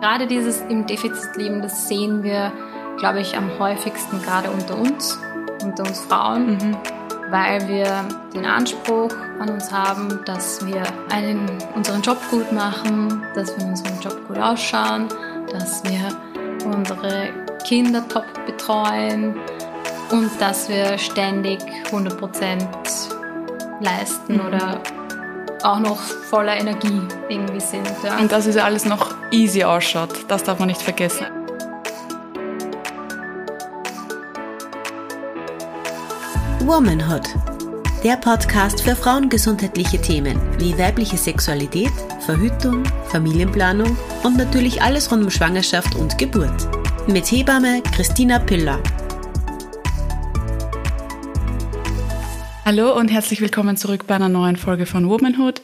Gerade dieses im Defizit leben, das sehen wir, glaube ich, am häufigsten gerade unter uns, unter uns Frauen, mhm. weil wir den Anspruch an uns haben, dass wir einen, unseren Job gut machen, dass wir in unserem Job gut ausschauen, dass wir unsere Kinder top betreuen und dass wir ständig 100% leisten mhm. oder auch noch voller Energie irgendwie sind. Ja. Und dass es alles noch easy ausschaut, das darf man nicht vergessen. Womanhood, der Podcast für frauengesundheitliche Themen wie weibliche Sexualität, Verhütung, Familienplanung und natürlich alles rund um Schwangerschaft und Geburt. Mit Hebamme Christina Piller. Hallo und herzlich willkommen zurück bei einer neuen Folge von Womanhood.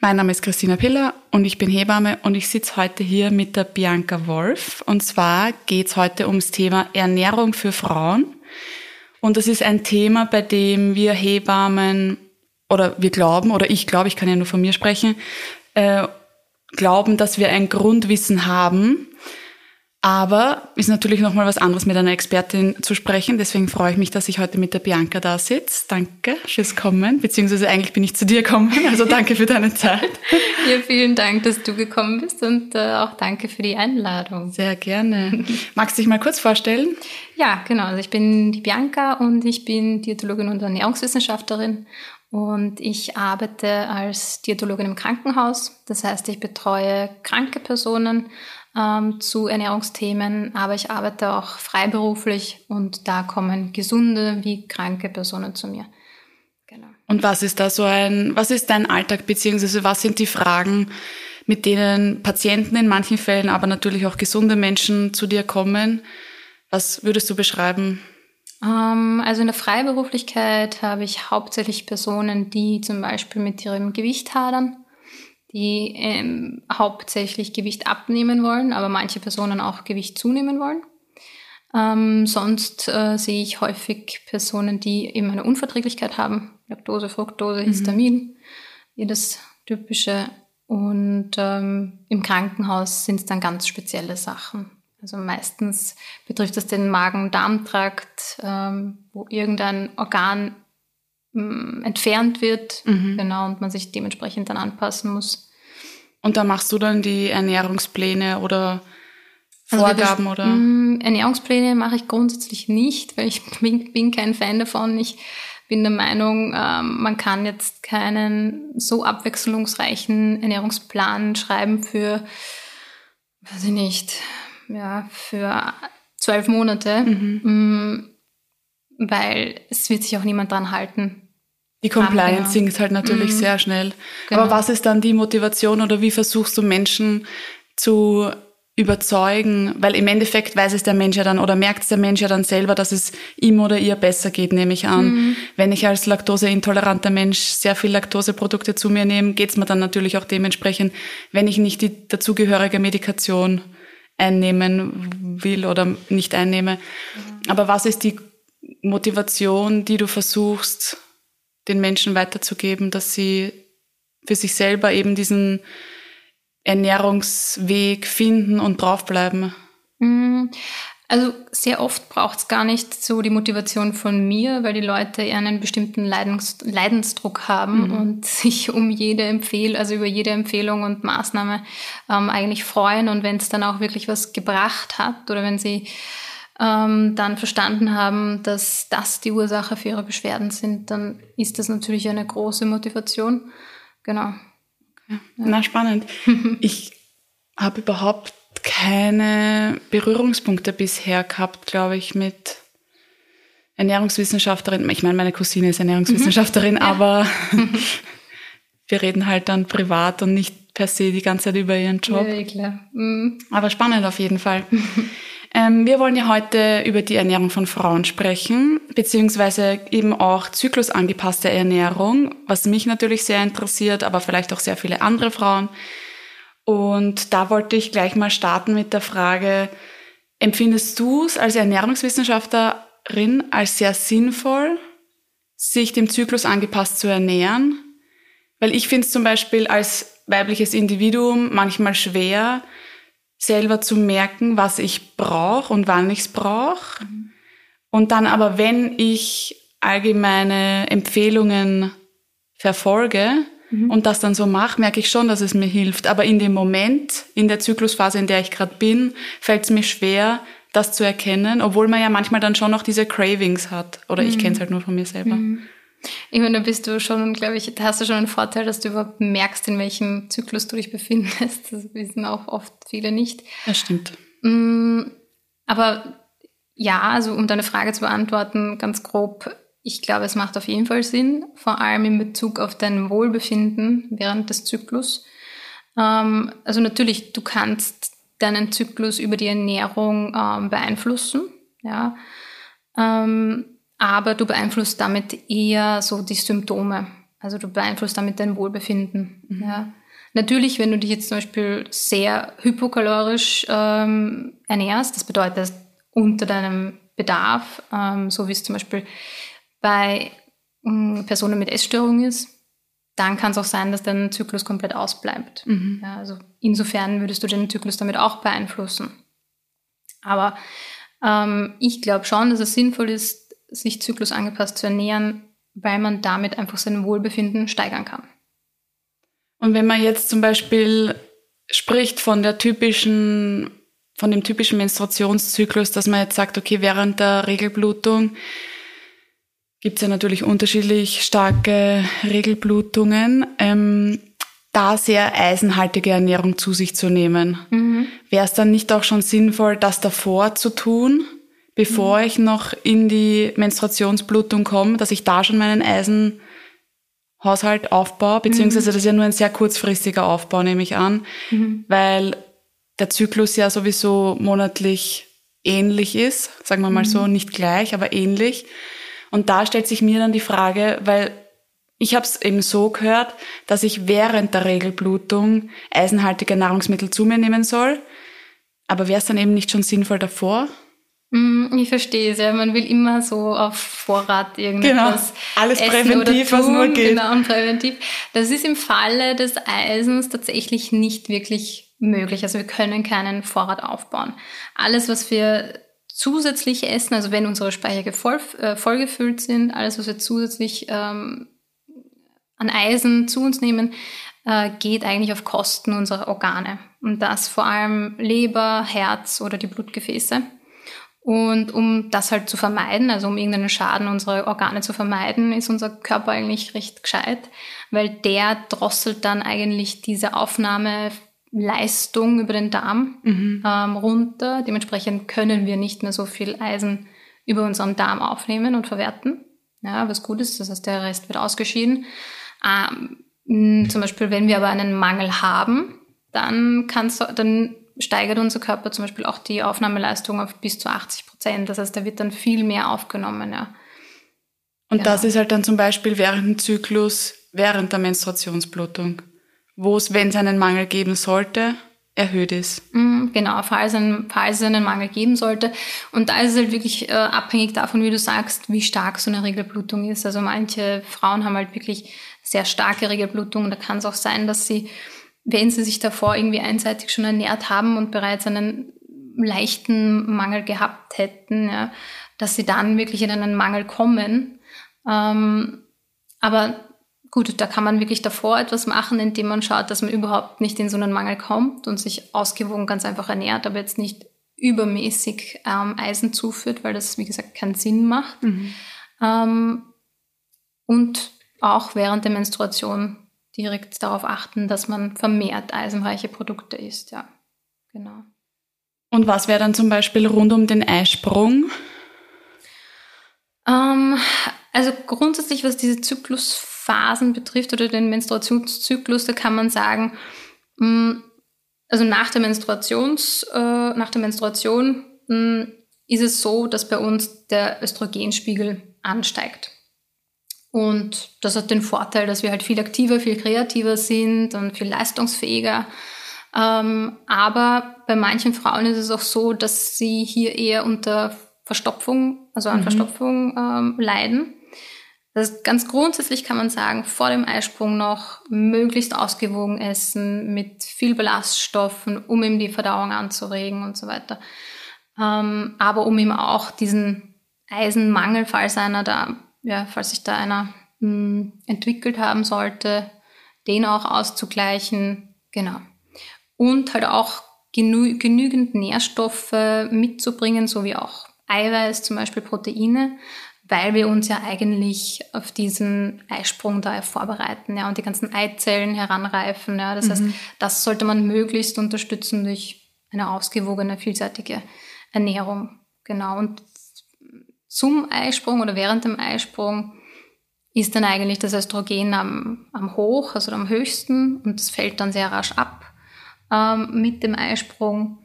Mein Name ist Christina Piller und ich bin Hebamme und ich sitze heute hier mit der Bianca Wolf. Und zwar geht es heute ums Thema Ernährung für Frauen. Und das ist ein Thema, bei dem wir Hebammen oder wir glauben, oder ich glaube, ich kann ja nur von mir sprechen, äh, glauben, dass wir ein Grundwissen haben, aber ist natürlich nochmal was anderes, mit einer Expertin zu sprechen. Deswegen freue ich mich, dass ich heute mit der Bianca da sitze. Danke fürs Kommen, beziehungsweise eigentlich bin ich zu dir gekommen. Also danke für deine Zeit. ja, vielen Dank, dass du gekommen bist und äh, auch danke für die Einladung. Sehr gerne. Magst du dich mal kurz vorstellen? Ja, genau. Also ich bin die Bianca und ich bin Diätologin und Ernährungswissenschaftlerin und ich arbeite als Diätologin im Krankenhaus. Das heißt, ich betreue kranke Personen ähm, zu Ernährungsthemen, aber ich arbeite auch freiberuflich und da kommen gesunde wie kranke Personen zu mir. Genau. Und was ist da so ein, was ist dein Alltag, beziehungsweise was sind die Fragen, mit denen Patienten in manchen Fällen, aber natürlich auch gesunde Menschen zu dir kommen? Was würdest du beschreiben? Ähm, also in der Freiberuflichkeit habe ich hauptsächlich Personen, die zum Beispiel mit ihrem Gewicht hadern die ähm, hauptsächlich Gewicht abnehmen wollen, aber manche Personen auch Gewicht zunehmen wollen. Ähm, sonst äh, sehe ich häufig Personen, die eben eine Unverträglichkeit haben, Laktose, Fructose, mhm. Histamin, jedes typische. Und ähm, im Krankenhaus sind es dann ganz spezielle Sachen. Also meistens betrifft das den Magen-Darm-Trakt, ähm, wo irgendein Organ Mm, entfernt wird, mhm. genau, und man sich dementsprechend dann anpassen muss. Und da machst du dann die Ernährungspläne oder also Vorgaben also, oder? Mm, Ernährungspläne mache ich grundsätzlich nicht, weil ich bin, bin kein Fan davon. Ich bin der Meinung, ähm, man kann jetzt keinen so abwechslungsreichen Ernährungsplan schreiben für, weiß ich nicht, ja, für zwölf Monate, mhm. Weil es wird sich auch niemand dran halten. Die Compliance genau. sinkt halt natürlich mhm. sehr schnell. Genau. Aber was ist dann die Motivation oder wie versuchst du Menschen zu überzeugen? Weil im Endeffekt weiß es der Mensch ja dann oder merkt es der Mensch ja dann selber, dass es ihm oder ihr besser geht, nehme ich an. Mhm. Wenn ich als laktoseintoleranter Mensch sehr viel Laktoseprodukte zu mir nehme, geht es mir dann natürlich auch dementsprechend, wenn ich nicht die dazugehörige Medikation einnehmen will oder nicht einnehme. Mhm. Aber was ist die Motivation, die du versuchst, den Menschen weiterzugeben, dass sie für sich selber eben diesen Ernährungsweg finden und draufbleiben? Mm, also sehr oft braucht es gar nicht so die Motivation von mir, weil die Leute eher einen bestimmten Leidens Leidensdruck haben mhm. und sich um jede Empfehlung, also über jede Empfehlung und Maßnahme ähm, eigentlich freuen. Und wenn es dann auch wirklich was gebracht hat oder wenn sie ähm, dann verstanden haben, dass das die Ursache für ihre Beschwerden sind, dann ist das natürlich eine große Motivation. Genau. Okay. Ja. Na, spannend. ich habe überhaupt keine Berührungspunkte bisher gehabt, glaube ich, mit Ernährungswissenschaftlerin. Ich meine, meine Cousine ist Ernährungswissenschaftlerin, mhm. ja. aber wir reden halt dann privat und nicht per se die ganze Zeit über ihren Job. Ja, klar. Mhm. Aber spannend auf jeden Fall. Ähm, wir wollen ja heute über die Ernährung von Frauen sprechen, beziehungsweise eben auch zyklusangepasste Ernährung, was mich natürlich sehr interessiert, aber vielleicht auch sehr viele andere Frauen. Und da wollte ich gleich mal starten mit der Frage, empfindest du es als Ernährungswissenschaftlerin als sehr sinnvoll, sich dem Zyklus angepasst zu ernähren? Weil ich finde es zum Beispiel als weibliches Individuum manchmal schwer, selber zu merken, was ich brauche und wann ich es brauche. Mhm. Und dann aber, wenn ich allgemeine Empfehlungen verfolge mhm. und das dann so mache, merke ich schon, dass es mir hilft. Aber in dem Moment, in der Zyklusphase, in der ich gerade bin, fällt es mir schwer, das zu erkennen, obwohl man ja manchmal dann schon noch diese Cravings hat. Oder mhm. ich kenne es halt nur von mir selber. Ich meine, da bist du schon, glaube ich, hast du schon einen Vorteil, dass du überhaupt merkst, in welchem Zyklus du dich befindest. Das wissen auch oft viele nicht. Das stimmt. Mm, aber ja, also um deine Frage zu beantworten, ganz grob, ich glaube, es macht auf jeden Fall Sinn, vor allem in Bezug auf dein Wohlbefinden während des Zyklus. Ähm, also natürlich, du kannst deinen Zyklus über die Ernährung ähm, beeinflussen, ja. Ähm, aber du beeinflusst damit eher so die Symptome. Also du beeinflusst damit dein Wohlbefinden. Mhm. Ja. Natürlich, wenn du dich jetzt zum Beispiel sehr hypokalorisch ähm, ernährst, das bedeutet unter deinem Bedarf, ähm, so wie es zum Beispiel bei ähm, Personen mit Essstörung ist, dann kann es auch sein, dass dein Zyklus komplett ausbleibt. Mhm. Ja, also insofern würdest du den Zyklus damit auch beeinflussen. Aber ähm, ich glaube schon, dass es sinnvoll ist, sich zyklusangepasst zu ernähren, weil man damit einfach sein Wohlbefinden steigern kann. Und wenn man jetzt zum Beispiel spricht von der typischen, von dem typischen Menstruationszyklus, dass man jetzt sagt, okay, während der Regelblutung gibt es ja natürlich unterschiedlich starke Regelblutungen, ähm, da sehr eisenhaltige Ernährung zu sich zu nehmen. Mhm. Wäre es dann nicht auch schon sinnvoll, das davor zu tun? Bevor mhm. ich noch in die Menstruationsblutung komme, dass ich da schon meinen Eisenhaushalt aufbaue, beziehungsweise mhm. das ist ja nur ein sehr kurzfristiger Aufbau, nehme ich an, mhm. weil der Zyklus ja sowieso monatlich ähnlich ist, sagen wir mal so, mhm. nicht gleich, aber ähnlich. Und da stellt sich mir dann die Frage, weil ich habe es eben so gehört, dass ich während der Regelblutung eisenhaltige Nahrungsmittel zu mir nehmen soll. Aber wäre es dann eben nicht schon sinnvoll davor? Mm, ich verstehe es, ja. Man will immer so auf Vorrat irgendwas. Genau. Alles präventiv, was nur geht. Genau, und präventiv. Das ist im Falle des Eisens tatsächlich nicht wirklich möglich. Also wir können keinen Vorrat aufbauen. Alles, was wir zusätzlich essen, also wenn unsere Speicher voll, äh, vollgefüllt sind, alles, was wir zusätzlich ähm, an Eisen zu uns nehmen, äh, geht eigentlich auf Kosten unserer Organe. Und das vor allem Leber, Herz oder die Blutgefäße. Und um das halt zu vermeiden, also um irgendeinen Schaden unserer Organe zu vermeiden, ist unser Körper eigentlich recht gescheit, weil der drosselt dann eigentlich diese Aufnahmeleistung über den Darm mhm. ähm, runter. Dementsprechend können wir nicht mehr so viel Eisen über unseren Darm aufnehmen und verwerten. Ja, was gut ist, das heißt, der Rest wird ausgeschieden. Ähm, zum Beispiel, wenn wir aber einen Mangel haben, dann, kann's, dann steigert unser Körper zum Beispiel auch die Aufnahmeleistung auf bis zu 80 Prozent. Das heißt, da wird dann viel mehr aufgenommen. Ja. Und genau. das ist halt dann zum Beispiel während dem Zyklus, während der Menstruationsblutung, wo es, wenn es einen Mangel geben sollte, erhöht ist. Mhm, genau, falls, ein, falls es einen Mangel geben sollte. Und da ist es halt wirklich äh, abhängig davon, wie du sagst, wie stark so eine Regelblutung ist. Also manche Frauen haben halt wirklich sehr starke Regelblutung. Da kann es auch sein, dass sie wenn sie sich davor irgendwie einseitig schon ernährt haben und bereits einen leichten Mangel gehabt hätten, ja, dass sie dann wirklich in einen Mangel kommen. Ähm, aber gut, da kann man wirklich davor etwas machen, indem man schaut, dass man überhaupt nicht in so einen Mangel kommt und sich ausgewogen ganz einfach ernährt, aber jetzt nicht übermäßig ähm, Eisen zuführt, weil das, wie gesagt, keinen Sinn macht. Mhm. Ähm, und auch während der Menstruation direkt darauf achten, dass man vermehrt eisenreiche Produkte isst, ja. Genau. Und was wäre dann zum Beispiel rund um den Eisprung? Ähm, also grundsätzlich, was diese Zyklusphasen betrifft oder den Menstruationszyklus, da kann man sagen, mm, also nach der, Menstruations, äh, nach der Menstruation mm, ist es so, dass bei uns der Östrogenspiegel ansteigt. Und das hat den Vorteil, dass wir halt viel aktiver, viel kreativer sind und viel leistungsfähiger. Ähm, aber bei manchen Frauen ist es auch so, dass sie hier eher unter Verstopfung, also an mhm. Verstopfung ähm, leiden. Das ganz grundsätzlich kann man sagen, vor dem Eisprung noch möglichst ausgewogen essen mit viel Ballaststoffen, um ihm die Verdauung anzuregen und so weiter. Ähm, aber um ihm auch diesen Eisenmangel, falls einer da, ja, falls sich da einer mh, hm, entwickelt haben sollte, den auch auszugleichen. Genau. Und halt auch genü genügend Nährstoffe mitzubringen, so wie auch Eiweiß, zum Beispiel Proteine, weil wir uns ja eigentlich auf diesen Eisprung da vorbereiten, ja, und die ganzen Eizellen heranreifen, ja. Das mhm. heißt, das sollte man möglichst unterstützen durch eine ausgewogene, vielseitige Ernährung. Genau. Und zum Eisprung oder während dem Eisprung ist dann eigentlich das Östrogen am, am hoch, also am höchsten, und das fällt dann sehr rasch ab ähm, mit dem Eisprung.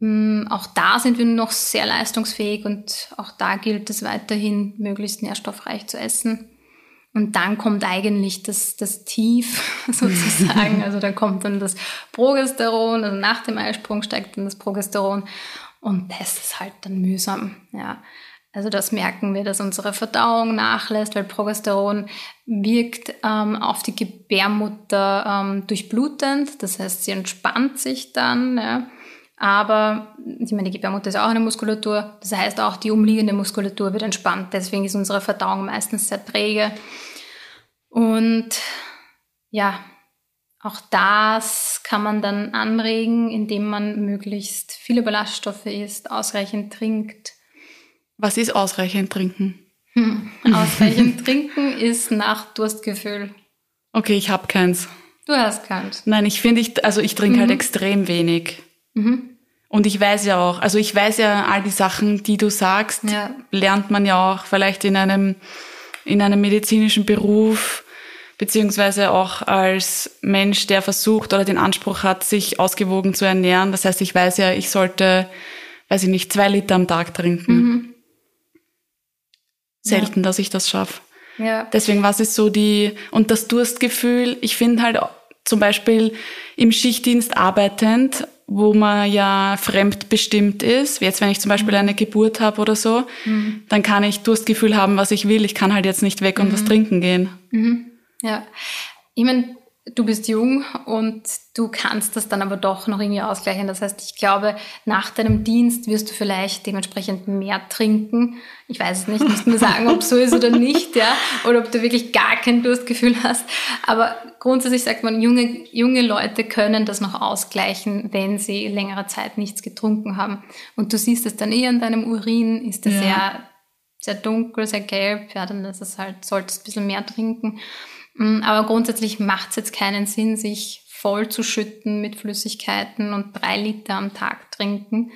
Ähm, auch da sind wir noch sehr leistungsfähig und auch da gilt es weiterhin, möglichst nährstoffreich zu essen. Und dann kommt eigentlich das, das Tief sozusagen. also dann kommt dann das Progesteron, also nach dem Eisprung steigt dann das Progesteron. Und das ist halt dann mühsam, ja. Also das merken wir, dass unsere Verdauung nachlässt, weil Progesteron wirkt ähm, auf die Gebärmutter ähm, durchblutend. Das heißt, sie entspannt sich dann. Ja. Aber ich meine, die Gebärmutter ist auch eine Muskulatur. Das heißt, auch die umliegende Muskulatur wird entspannt. Deswegen ist unsere Verdauung meistens sehr träge. Und ja, auch das kann man dann anregen, indem man möglichst viele Ballaststoffe isst, ausreichend trinkt was ist ausreichend trinken? Hm. Ausreichend trinken ist nach Durstgefühl. Okay, ich habe keins. Du hast keins. Nein, ich finde, ich, also ich trinke halt mhm. halt extrem wenig. Mhm. Und ich weiß ja auch, also ich weiß ja all die Sachen, die du sagst, ja. lernt man ja auch vielleicht in einem, in einem medizinischen Beruf, beziehungsweise auch als Mensch, der versucht oder den Anspruch hat, sich ausgewogen zu ernähren. Das heißt, ich weiß ja, ich sollte, weiß ich nicht, zwei Liter am Tag trinken. Mhm selten, ja. dass ich das schaffe. Ja. Deswegen, was ist so die, und das Durstgefühl, ich finde halt zum Beispiel im Schichtdienst arbeitend, wo man ja fremdbestimmt ist, jetzt wenn ich zum Beispiel mhm. eine Geburt habe oder so, mhm. dann kann ich Durstgefühl haben, was ich will. Ich kann halt jetzt nicht weg und mhm. was trinken gehen. Mhm. Ja, ich meine, du bist jung und du kannst das dann aber doch noch irgendwie ausgleichen. Das heißt, ich glaube, nach deinem Dienst wirst du vielleicht dementsprechend mehr trinken. Ich weiß es nicht, musst mir sagen, ob so ist oder nicht, ja, oder ob du wirklich gar kein Durstgefühl hast. Aber grundsätzlich sagt man, junge, junge Leute können das noch ausgleichen, wenn sie längere Zeit nichts getrunken haben. Und du siehst es dann eh an deinem Urin, ist der ja. sehr, sehr dunkel, sehr gelb, ja, dann ist es halt, solltest ein bisschen mehr trinken. Mm, aber grundsätzlich macht es jetzt keinen Sinn, sich voll zu schütten mit Flüssigkeiten und drei Liter am Tag trinken,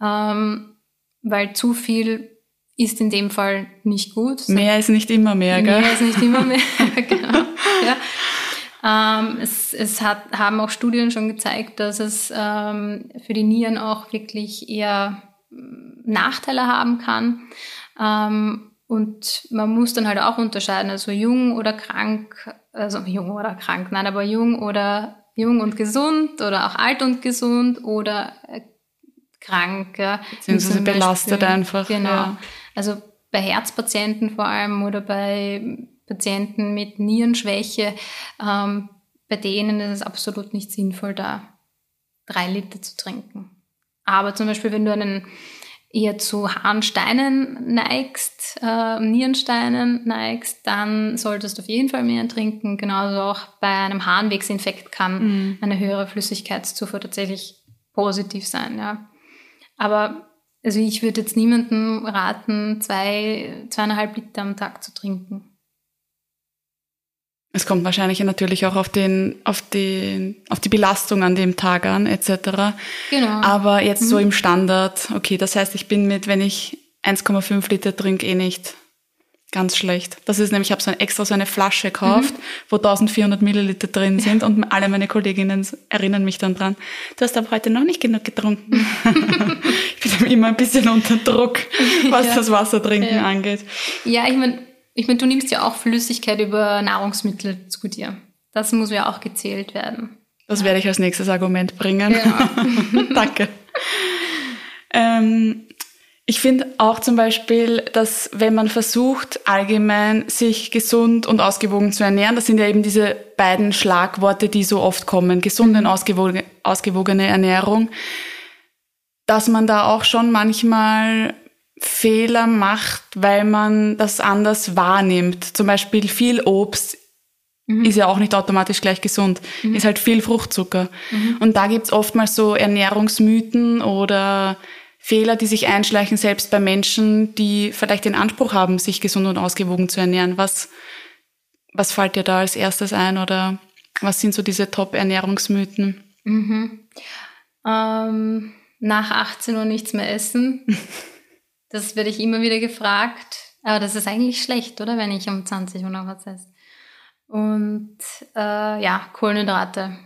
ähm, weil zu viel ist in dem Fall nicht gut. Mehr ist nicht immer mehr, gell? Mehr ist nicht immer mehr, genau. Ja. Ähm, es es hat, haben auch Studien schon gezeigt, dass es ähm, für die Nieren auch wirklich eher Nachteile haben kann. Und man muss dann halt auch unterscheiden, also jung oder krank, also jung oder krank, nein, aber jung oder jung und gesund oder auch alt und gesund oder äh, krank. Ja. Beziehungsweise belastet einfach. Genau. Ja. Also bei Herzpatienten vor allem oder bei Patienten mit Nierenschwäche, ähm, bei denen ist es absolut nicht sinnvoll, da drei Liter zu trinken. Aber zum Beispiel, wenn du einen eher zu Harnsteinen neigst, äh, Nierensteinen neigst, dann solltest du auf jeden Fall mehr trinken. Genauso auch bei einem Harnwegsinfekt kann mhm. eine höhere Flüssigkeitszufuhr tatsächlich positiv sein. Ja. Aber also ich würde jetzt niemandem raten, zwei, zweieinhalb Liter am Tag zu trinken. Es kommt wahrscheinlich natürlich auch auf den, auf den, auf die Belastung an dem Tag an, etc. Genau. Aber jetzt mhm. so im Standard, okay, das heißt, ich bin mit, wenn ich 1,5 Liter trinke, eh nicht ganz schlecht. Das ist nämlich, ich habe so ein, extra so eine Flasche gekauft, mhm. wo 1400 Milliliter drin sind und alle meine Kolleginnen erinnern mich dann dran. Du hast aber heute noch nicht genug getrunken. ich bin immer ein bisschen unter Druck, was ja. das Wassertrinken ja. angeht. Ja, ich meine, ich meine, du nimmst ja auch Flüssigkeit über Nahrungsmittel zu dir. Das muss ja auch gezählt werden. Das werde ich als nächstes Argument bringen. Genau. Danke. ähm, Ich finde auch zum Beispiel, dass wenn man versucht, allgemein sich gesund und ausgewogen zu ernähren, das sind ja eben diese beiden Schlagworte, die so oft kommen, gesunde und ausgewogene, ausgewogene Ernährung, dass man da auch schon manchmal Fehler macht, weil man das anders wahrnimmt. Zum Beispiel viel Obst mhm. ist ja auch nicht automatisch gleich gesund, mhm. ist halt viel Fruchtzucker. Mhm. Und da gibt's oftmals so Ernährungsmythen oder Fehler, die sich einschleichen, selbst bei Menschen, die vielleicht den Anspruch haben, sich gesund und ausgewogen zu ernähren. Was, was fällt dir da als erstes ein oder was sind so diese Top-Ernährungsmythen? Mhm. Ähm, nach 18 Uhr nichts mehr essen. das werde ich immer wieder gefragt. Aber das ist eigentlich schlecht, oder? Wenn ich um 20 Uhr noch was esse. Und äh, ja, Kohlenhydrate.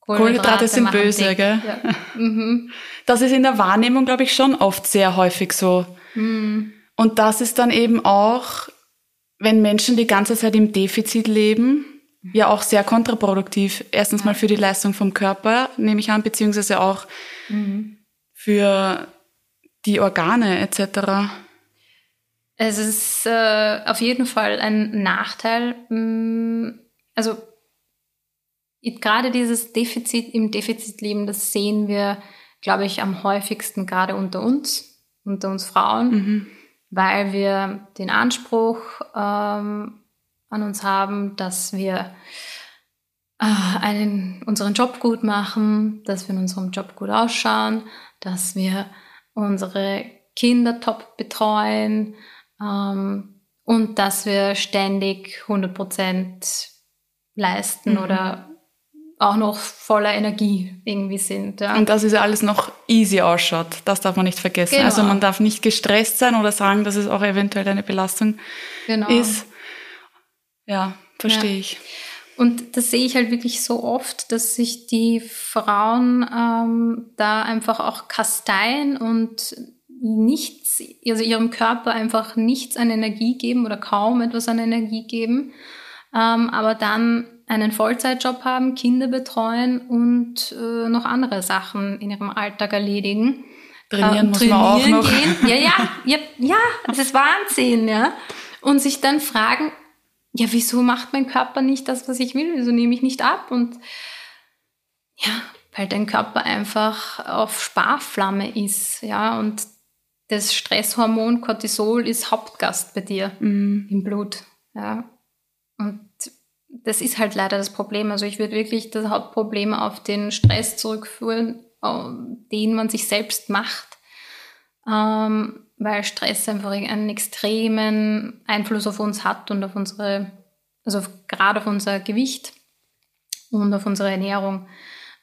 Kohlenhydrate, sind böse, gell? Ja. Mhm. Das ist in der Wahrnehmung, glaube ich, schon oft sehr häufig so. Mhm. Und das ist dann eben auch, wenn Menschen die ganze Zeit im Defizit leben, ja auch sehr kontraproduktiv. Erstens mal für die Leistung vom Körper, nehme ich an, beziehungsweise auch mhm. für die Organe etc. Es ist äh, auf jeden Fall ein Nachteil. Mm, also gerade dieses Defizit im Defizitleben, das sehen wir, glaube ich, am häufigsten gerade unter uns, unter uns Frauen, mhm. weil wir den Anspruch ähm, an uns haben, dass wir äh, einen, unseren Job gut machen, dass wir in unserem Job gut ausschauen, dass wir unsere Kinder top betreuen ähm, und dass wir ständig 100 Prozent leisten mhm. oder auch noch voller Energie irgendwie sind. Ja. Und dass es alles noch easy ausschaut, das darf man nicht vergessen. Genau. Also man darf nicht gestresst sein oder sagen, dass es auch eventuell eine Belastung genau. ist. Ja, verstehe ja. ich. Und das sehe ich halt wirklich so oft, dass sich die Frauen ähm, da einfach auch kasteien und nichts, also ihrem Körper einfach nichts an Energie geben oder kaum etwas an Energie geben, ähm, aber dann einen Vollzeitjob haben, Kinder betreuen und äh, noch andere Sachen in ihrem Alltag erledigen. Trainieren äh, muss trainieren man auch noch. Gehen. Ja, ja, ja, ja, das ist Wahnsinn, ja. Und sich dann fragen, ja, wieso macht mein Körper nicht das, was ich will? Wieso nehme ich nicht ab? Und ja, weil dein Körper einfach auf Sparflamme ist, ja, und das Stresshormon Cortisol ist Hauptgast bei dir mhm. im Blut, ja. Und das ist halt leider das Problem. Also ich würde wirklich das Hauptproblem auf den Stress zurückführen, den man sich selbst macht, ähm, weil Stress einfach einen extremen Einfluss auf uns hat und auf unsere, also gerade auf unser Gewicht und auf unsere Ernährung.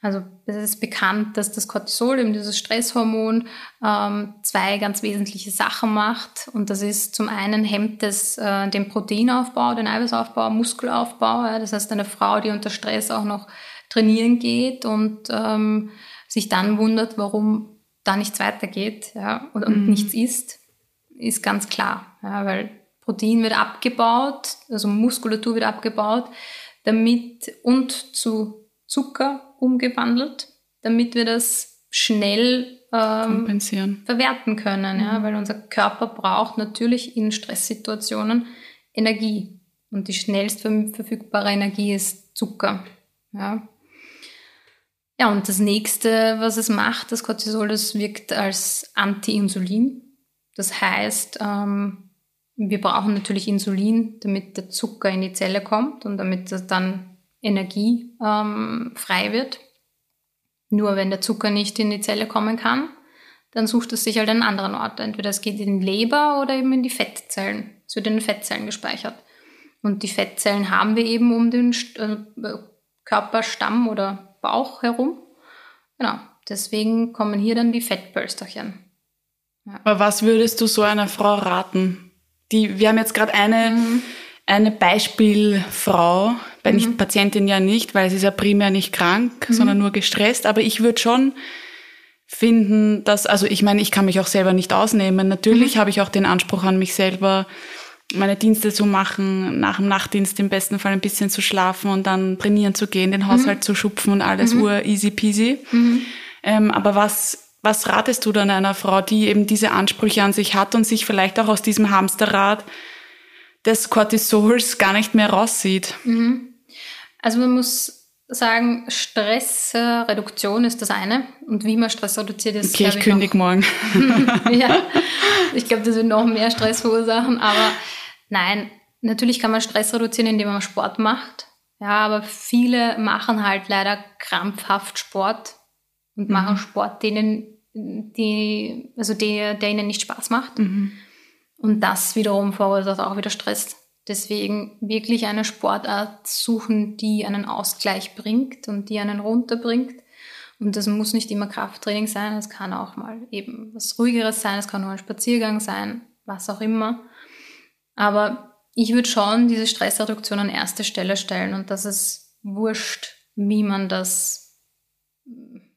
Also es ist bekannt, dass das Cortisol, eben dieses Stresshormon, ähm, zwei ganz wesentliche Sachen macht. Und das ist zum einen hemmt es äh, den Proteinaufbau, den Eiweißaufbau, Muskelaufbau. Ja. Das heißt, eine Frau, die unter Stress auch noch trainieren geht und ähm, sich dann wundert, warum da nichts weitergeht ja, und, und mhm. nichts isst, ist ganz klar. Ja, weil Protein wird abgebaut, also Muskulatur wird abgebaut, damit und zu Zucker umgewandelt, damit wir das schnell ähm, verwerten können, mhm. ja, weil unser Körper braucht natürlich in Stresssituationen Energie und die schnellst verfügbare Energie ist Zucker. Ja. Ja, und das nächste, was es macht, das Cortisol, das wirkt als Anti-Insulin. Das heißt, ähm, wir brauchen natürlich Insulin, damit der Zucker in die Zelle kommt und damit dann Energie ähm, frei wird. Nur wenn der Zucker nicht in die Zelle kommen kann, dann sucht es sich halt einen anderen Ort. Entweder es geht in die Leber oder eben in die Fettzellen. Es wird in den Fettzellen gespeichert. Und die Fettzellen haben wir eben um den äh, Körperstamm oder Bauch herum. Genau. Deswegen kommen hier dann die Fettpölsterchen. Ja. Aber was würdest du so einer Frau raten? Die, wir haben jetzt gerade eine, mhm. eine Beispielfrau, bei mhm. nicht Patientin ja nicht, weil sie ist ja primär nicht krank, mhm. sondern nur gestresst. Aber ich würde schon finden, dass, also ich meine, ich kann mich auch selber nicht ausnehmen. Natürlich mhm. habe ich auch den Anspruch an mich selber, meine Dienste zu machen, nach dem Nachtdienst im besten Fall ein bisschen zu schlafen und dann trainieren zu gehen, den Haushalt mhm. zu schupfen und alles mhm. ur easy peasy. Mhm. Ähm, aber was Was ratest du dann einer Frau, die eben diese Ansprüche an sich hat und sich vielleicht auch aus diesem Hamsterrad des Cortisols gar nicht mehr raussieht? Mhm. Also man muss sagen, Stressreduktion ist das eine. Und wie man Stress reduziert ist. Okay, ich, ich kündige morgen. ja, ich glaube, das wird noch mehr Stress verursachen. Aber nein, natürlich kann man Stress reduzieren, indem man Sport macht. Ja, aber viele machen halt leider krampfhaft Sport und mhm. machen Sport, denen, die, also der, der ihnen nicht Spaß macht. Mhm. Und das wiederum verursacht auch wieder Stress. Deswegen wirklich eine Sportart suchen, die einen Ausgleich bringt und die einen runterbringt. Und das muss nicht immer Krafttraining sein, es kann auch mal eben was Ruhigeres sein, es kann nur ein Spaziergang sein, was auch immer. Aber ich würde schon diese Stressreduktion an erste Stelle stellen und das ist wurscht, wie man das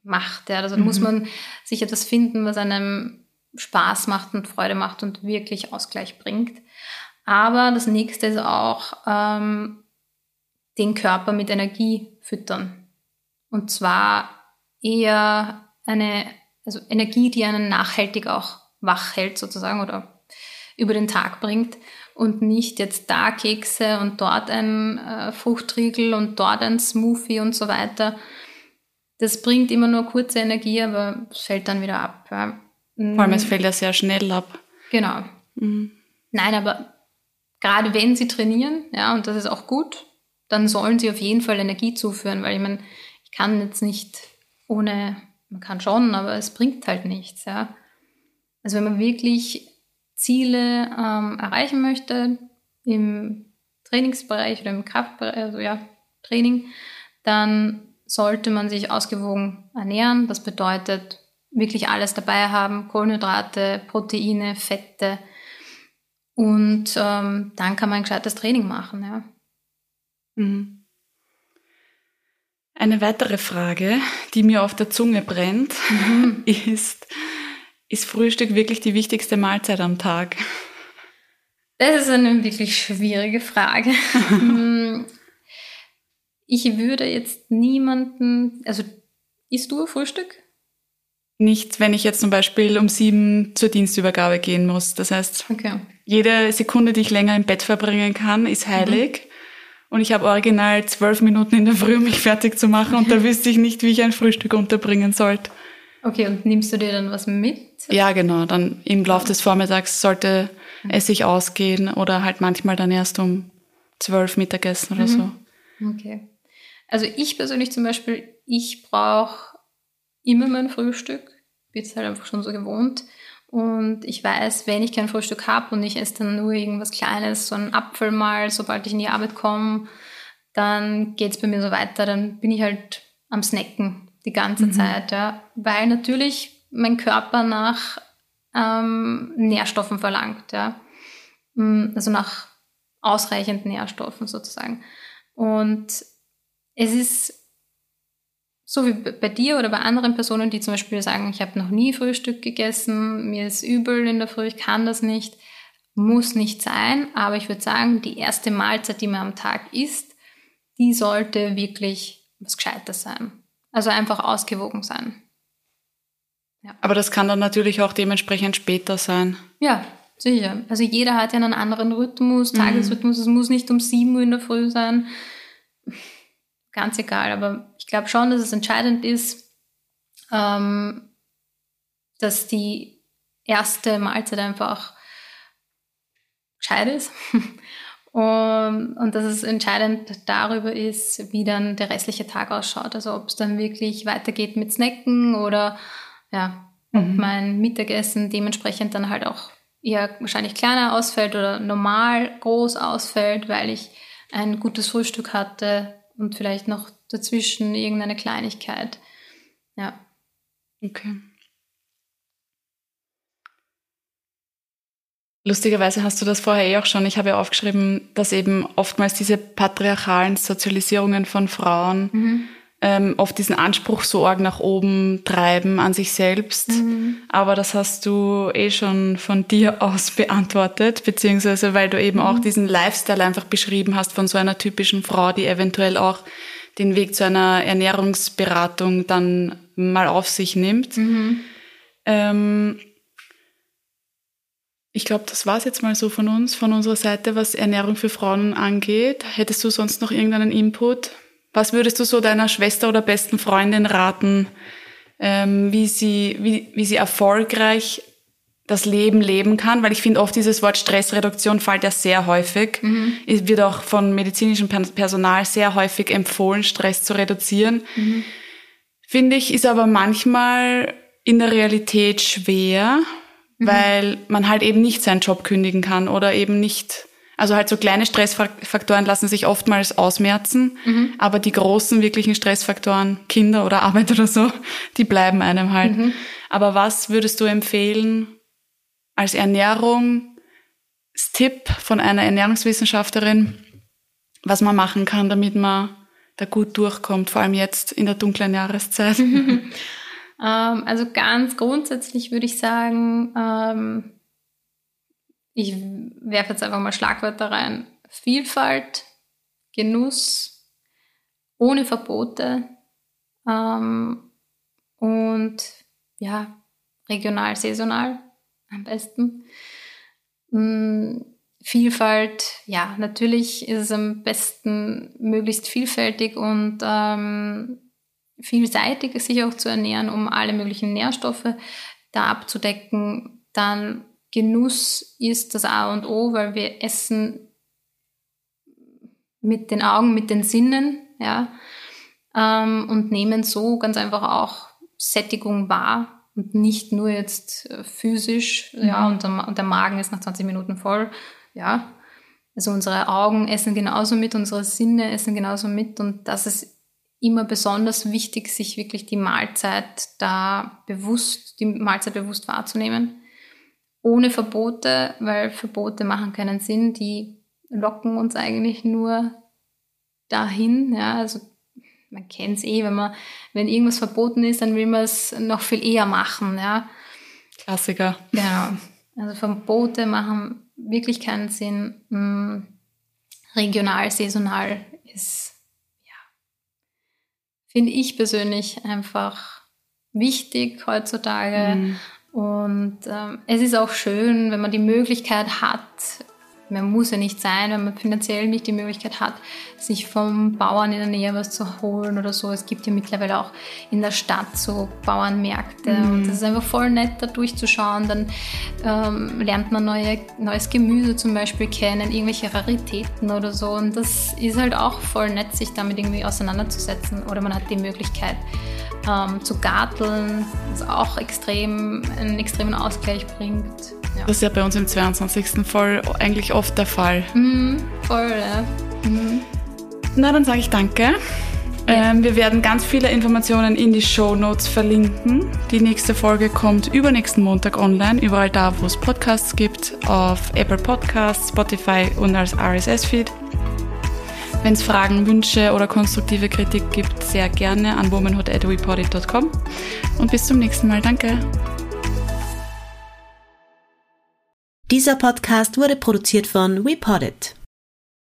macht. Ja. Also mhm. muss man sich etwas finden, was einem Spaß macht und Freude macht und wirklich Ausgleich bringt. Aber das nächste ist auch ähm, den Körper mit Energie füttern. Und zwar eher eine, also Energie, die einen nachhaltig auch wach hält sozusagen oder über den Tag bringt und nicht jetzt da Kekse und dort ein äh, Fruchtriegel und dort ein Smoothie und so weiter. Das bringt immer nur kurze Energie, aber es fällt dann wieder ab. Ja. Vor allem, es fällt ja sehr schnell ab. Genau. Mhm. Nein, aber gerade wenn sie trainieren, ja, und das ist auch gut, dann sollen sie auf jeden Fall Energie zuführen, weil ich meine, ich kann jetzt nicht ohne, man kann schon, aber es bringt halt nichts, ja. Also wenn man wirklich Ziele ähm, erreichen möchte im Trainingsbereich oder im Kraftbereich, also ja, Training, dann sollte man sich ausgewogen ernähren. Das bedeutet wirklich alles dabei haben, Kohlenhydrate, Proteine, Fette, und ähm, dann kann man ein gescheites Training machen, ja. Mhm. Eine weitere Frage, die mir auf der Zunge brennt, mhm. ist, ist Frühstück wirklich die wichtigste Mahlzeit am Tag? Das ist eine wirklich schwierige Frage. Ich würde jetzt niemanden, also isst du Frühstück? Nicht, wenn ich jetzt zum Beispiel um sieben zur Dienstübergabe gehen muss. Das heißt, okay jede Sekunde, die ich länger im Bett verbringen kann, ist heilig. Mhm. Und ich habe original zwölf Minuten in der Früh, um mich fertig zu machen. Und da wüsste ich nicht, wie ich ein Frühstück unterbringen sollte. Okay, und nimmst du dir dann was mit? Ja, genau. Dann im Laufe des Vormittags sollte mhm. es sich ausgehen oder halt manchmal dann erst um zwölf Mittagessen oder mhm. so. Okay. Also ich persönlich zum Beispiel, ich brauche immer mein Frühstück. Bin es halt einfach schon so gewohnt. Und ich weiß, wenn ich kein Frühstück habe und ich esse dann nur irgendwas Kleines, so einen Apfel mal, sobald ich in die Arbeit komme, dann geht es bei mir so weiter. Dann bin ich halt am Snacken die ganze mhm. Zeit, ja. Weil natürlich mein Körper nach ähm, Nährstoffen verlangt, ja. Mm, also nach ausreichend Nährstoffen sozusagen. Und es ist so wie bei dir oder bei anderen Personen, die zum Beispiel sagen, ich habe noch nie Frühstück gegessen, mir ist übel in der Früh, ich kann das nicht, muss nicht sein. Aber ich würde sagen, die erste Mahlzeit, die man am Tag isst, die sollte wirklich was Gescheites sein. Also einfach ausgewogen sein. Ja. Aber das kann dann natürlich auch dementsprechend später sein. Ja, sicher. Also jeder hat ja einen anderen Rhythmus, mhm. Tagesrhythmus. Mhm. Es muss nicht um 7 Uhr in der Früh sein. Ganz egal, aber ich glaube schon, dass es entscheidend ist, ähm, dass die erste Mahlzeit einfach gescheit ist. und, und dass es entscheidend darüber ist, wie dann der restliche Tag ausschaut. Also ob es dann wirklich weitergeht mit Snacken oder ja, ob mhm. mein Mittagessen dementsprechend dann halt auch eher wahrscheinlich kleiner ausfällt oder normal groß ausfällt, weil ich ein gutes Frühstück hatte und vielleicht noch dazwischen irgendeine Kleinigkeit. Ja. Okay. Lustigerweise hast du das vorher eh auch schon. Ich habe ja aufgeschrieben, dass eben oftmals diese patriarchalen Sozialisierungen von Frauen mhm. ähm, oft diesen Anspruch so arg nach oben treiben an sich selbst. Mhm. Aber das hast du eh schon von dir aus beantwortet, beziehungsweise weil du eben mhm. auch diesen Lifestyle einfach beschrieben hast von so einer typischen Frau, die eventuell auch den Weg zu einer Ernährungsberatung dann mal auf sich nimmt. Mhm. Ähm, ich glaube, das war es jetzt mal so von uns, von unserer Seite, was Ernährung für Frauen angeht. Hättest du sonst noch irgendeinen Input? Was würdest du so deiner Schwester oder besten Freundin raten, ähm, wie, sie, wie, wie sie erfolgreich das Leben leben kann? Weil ich finde oft dieses Wort Stressreduktion fällt ja sehr häufig. Mhm. Es wird auch von medizinischem Personal sehr häufig empfohlen, Stress zu reduzieren. Mhm. Finde ich, ist aber manchmal in der Realität schwer, mhm. weil man halt eben nicht seinen Job kündigen kann oder eben nicht, also halt so kleine Stressfaktoren lassen sich oftmals ausmerzen, mhm. aber die großen wirklichen Stressfaktoren, Kinder oder Arbeit oder so, die bleiben einem halt. Mhm. Aber was würdest du empfehlen als Ernährungstipp von einer Ernährungswissenschaftlerin, was man machen kann, damit man da gut durchkommt, vor allem jetzt in der dunklen Jahreszeit? ähm, also ganz grundsätzlich würde ich sagen, ähm, ich werfe jetzt einfach mal Schlagwörter rein. Vielfalt, Genuss, ohne Verbote ähm, und ja, regional, saisonal am besten. Mm, Vielfalt, ja, natürlich ist es am besten möglichst vielfältig und ähm, vielseitig sich auch zu ernähren, um alle möglichen Nährstoffe da abzudecken. Dann Genuss ist das A und O, weil wir essen mit den Augen, mit den Sinnen, ja, ähm, und nehmen so ganz einfach auch Sättigung wahr und nicht nur jetzt äh, physisch, mhm. ja, und der, und der Magen ist nach 20 Minuten voll, ja. Also unsere Augen essen genauso mit, unsere Sinne essen genauso mit und das ist immer besonders wichtig, sich wirklich die Mahlzeit da bewusst, die Mahlzeit bewusst wahrzunehmen. Ohne Verbote, weil Verbote machen keinen Sinn, die locken uns eigentlich nur dahin, ja, also man kennt es eh, wenn man, wenn irgendwas verboten ist, dann will man es noch viel eher machen, ja. Klassiker. Genau. Also Verbote machen wirklich keinen Sinn. Hm, regional, saisonal ist, finde ich persönlich einfach wichtig heutzutage. Mhm. Und ähm, es ist auch schön, wenn man die Möglichkeit hat, man muss ja nicht sein, wenn man finanziell nicht die Möglichkeit hat, sich vom Bauern in der Nähe was zu holen oder so. Es gibt ja mittlerweile auch in der Stadt so Bauernmärkte mhm. und das ist einfach voll nett, da durchzuschauen. Dann ähm, lernt man neue, neues Gemüse zum Beispiel kennen, irgendwelche Raritäten oder so und das ist halt auch voll nett, sich damit irgendwie auseinanderzusetzen oder man hat die Möglichkeit ähm, zu garteln, was auch extrem einen extremen Ausgleich bringt. Ja. Das ist ja bei uns im 22. voll eigentlich oft der Fall. Mhm, voll, ja. Mhm. Na, dann sage ich danke. Ähm, wir werden ganz viele Informationen in die Show Notes verlinken. Die nächste Folge kommt übernächsten Montag online, überall da, wo es Podcasts gibt, auf Apple Podcasts, Spotify und als RSS-Feed. Wenn es Fragen, Wünsche oder konstruktive Kritik gibt, sehr gerne an womanhood.wepodit.com. Und bis zum nächsten Mal. Danke. Dieser Podcast wurde produziert von WePodit.